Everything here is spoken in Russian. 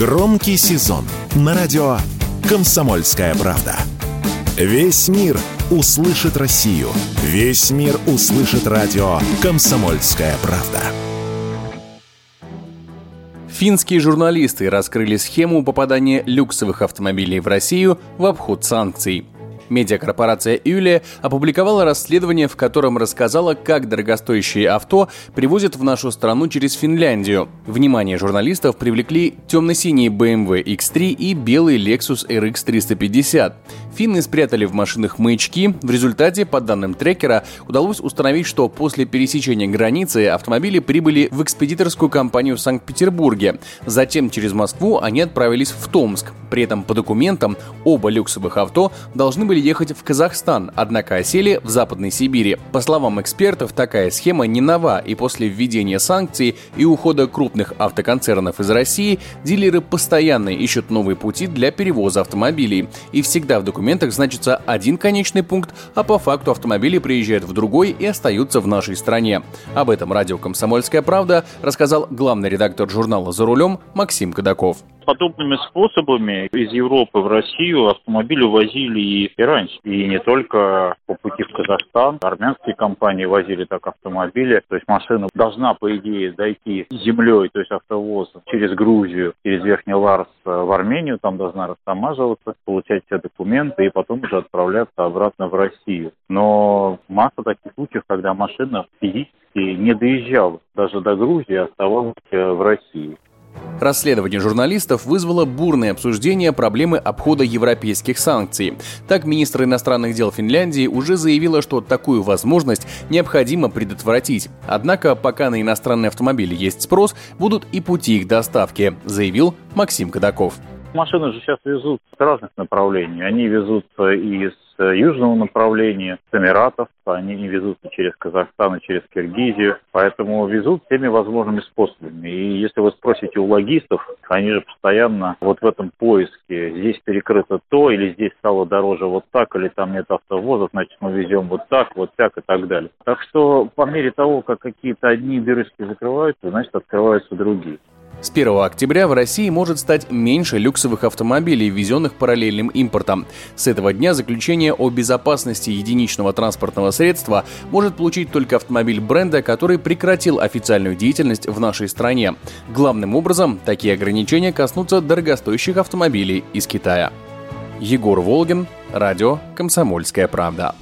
Громкий сезон на радио «Комсомольская правда». Весь мир услышит Россию. Весь мир услышит радио «Комсомольская правда». Финские журналисты раскрыли схему попадания люксовых автомобилей в Россию в обход санкций. Медиакорпорация Юлия опубликовала расследование, в котором рассказала, как дорогостоящие авто привозят в нашу страну через Финляндию. Внимание журналистов привлекли темно-синие BMW X3 и белый Lexus RX 350. Финны спрятали в машинах маячки. В результате, по данным трекера, удалось установить, что после пересечения границы автомобили прибыли в экспедиторскую компанию в Санкт-Петербурге. Затем через Москву они отправились в Томск. При этом по документам оба люксовых авто должны были ехать в Казахстан, однако осели в Западной Сибири. По словам экспертов, такая схема не нова, и после введения санкций и ухода крупных автоконцернов из России, дилеры постоянно ищут новые пути для перевоза автомобилей. И всегда в документах значится один конечный пункт, а по факту автомобили приезжают в другой и остаются в нашей стране. Об этом радио «Комсомольская правда» рассказал главный редактор журнала «За рулем» Максим Кадаков подобными способами из Европы в Россию автомобили возили и раньше. И не только по пути в Казахстан. Армянские компании возили так автомобили. То есть машина должна, по идее, дойти землей, то есть автовоз через Грузию, через Верхний Ларс в Армению. Там должна растамаживаться, получать все документы и потом уже отправляться обратно в Россию. Но масса таких случаев, когда машина физически не доезжала даже до Грузии, оставалась в России. Расследование журналистов вызвало бурное обсуждение проблемы обхода европейских санкций. Так, министр иностранных дел Финляндии уже заявила, что такую возможность необходимо предотвратить. Однако, пока на иностранные автомобили есть спрос, будут и пути их доставки, заявил Максим Кадаков. Машины же сейчас везут с разных направлений. Они везут из южного направления, с Эмиратов, они не везут через Казахстан и через Киргизию, поэтому везут всеми возможными способами. И если вы спросите у логистов, они же постоянно вот в этом поиске, здесь перекрыто то, или здесь стало дороже вот так, или там нет автовоза, значит мы везем вот так, вот так и так далее. Так что по мере того, как какие-то одни дырочки закрываются, значит открываются другие. С 1 октября в России может стать меньше люксовых автомобилей, ввезенных параллельным импортом. С этого дня заключение о безопасности единичного транспортного средства может получить только автомобиль бренда, который прекратил официальную деятельность в нашей стране. Главным образом, такие ограничения коснутся дорогостоящих автомобилей из Китая. Егор Волгин, радио «Комсомольская правда».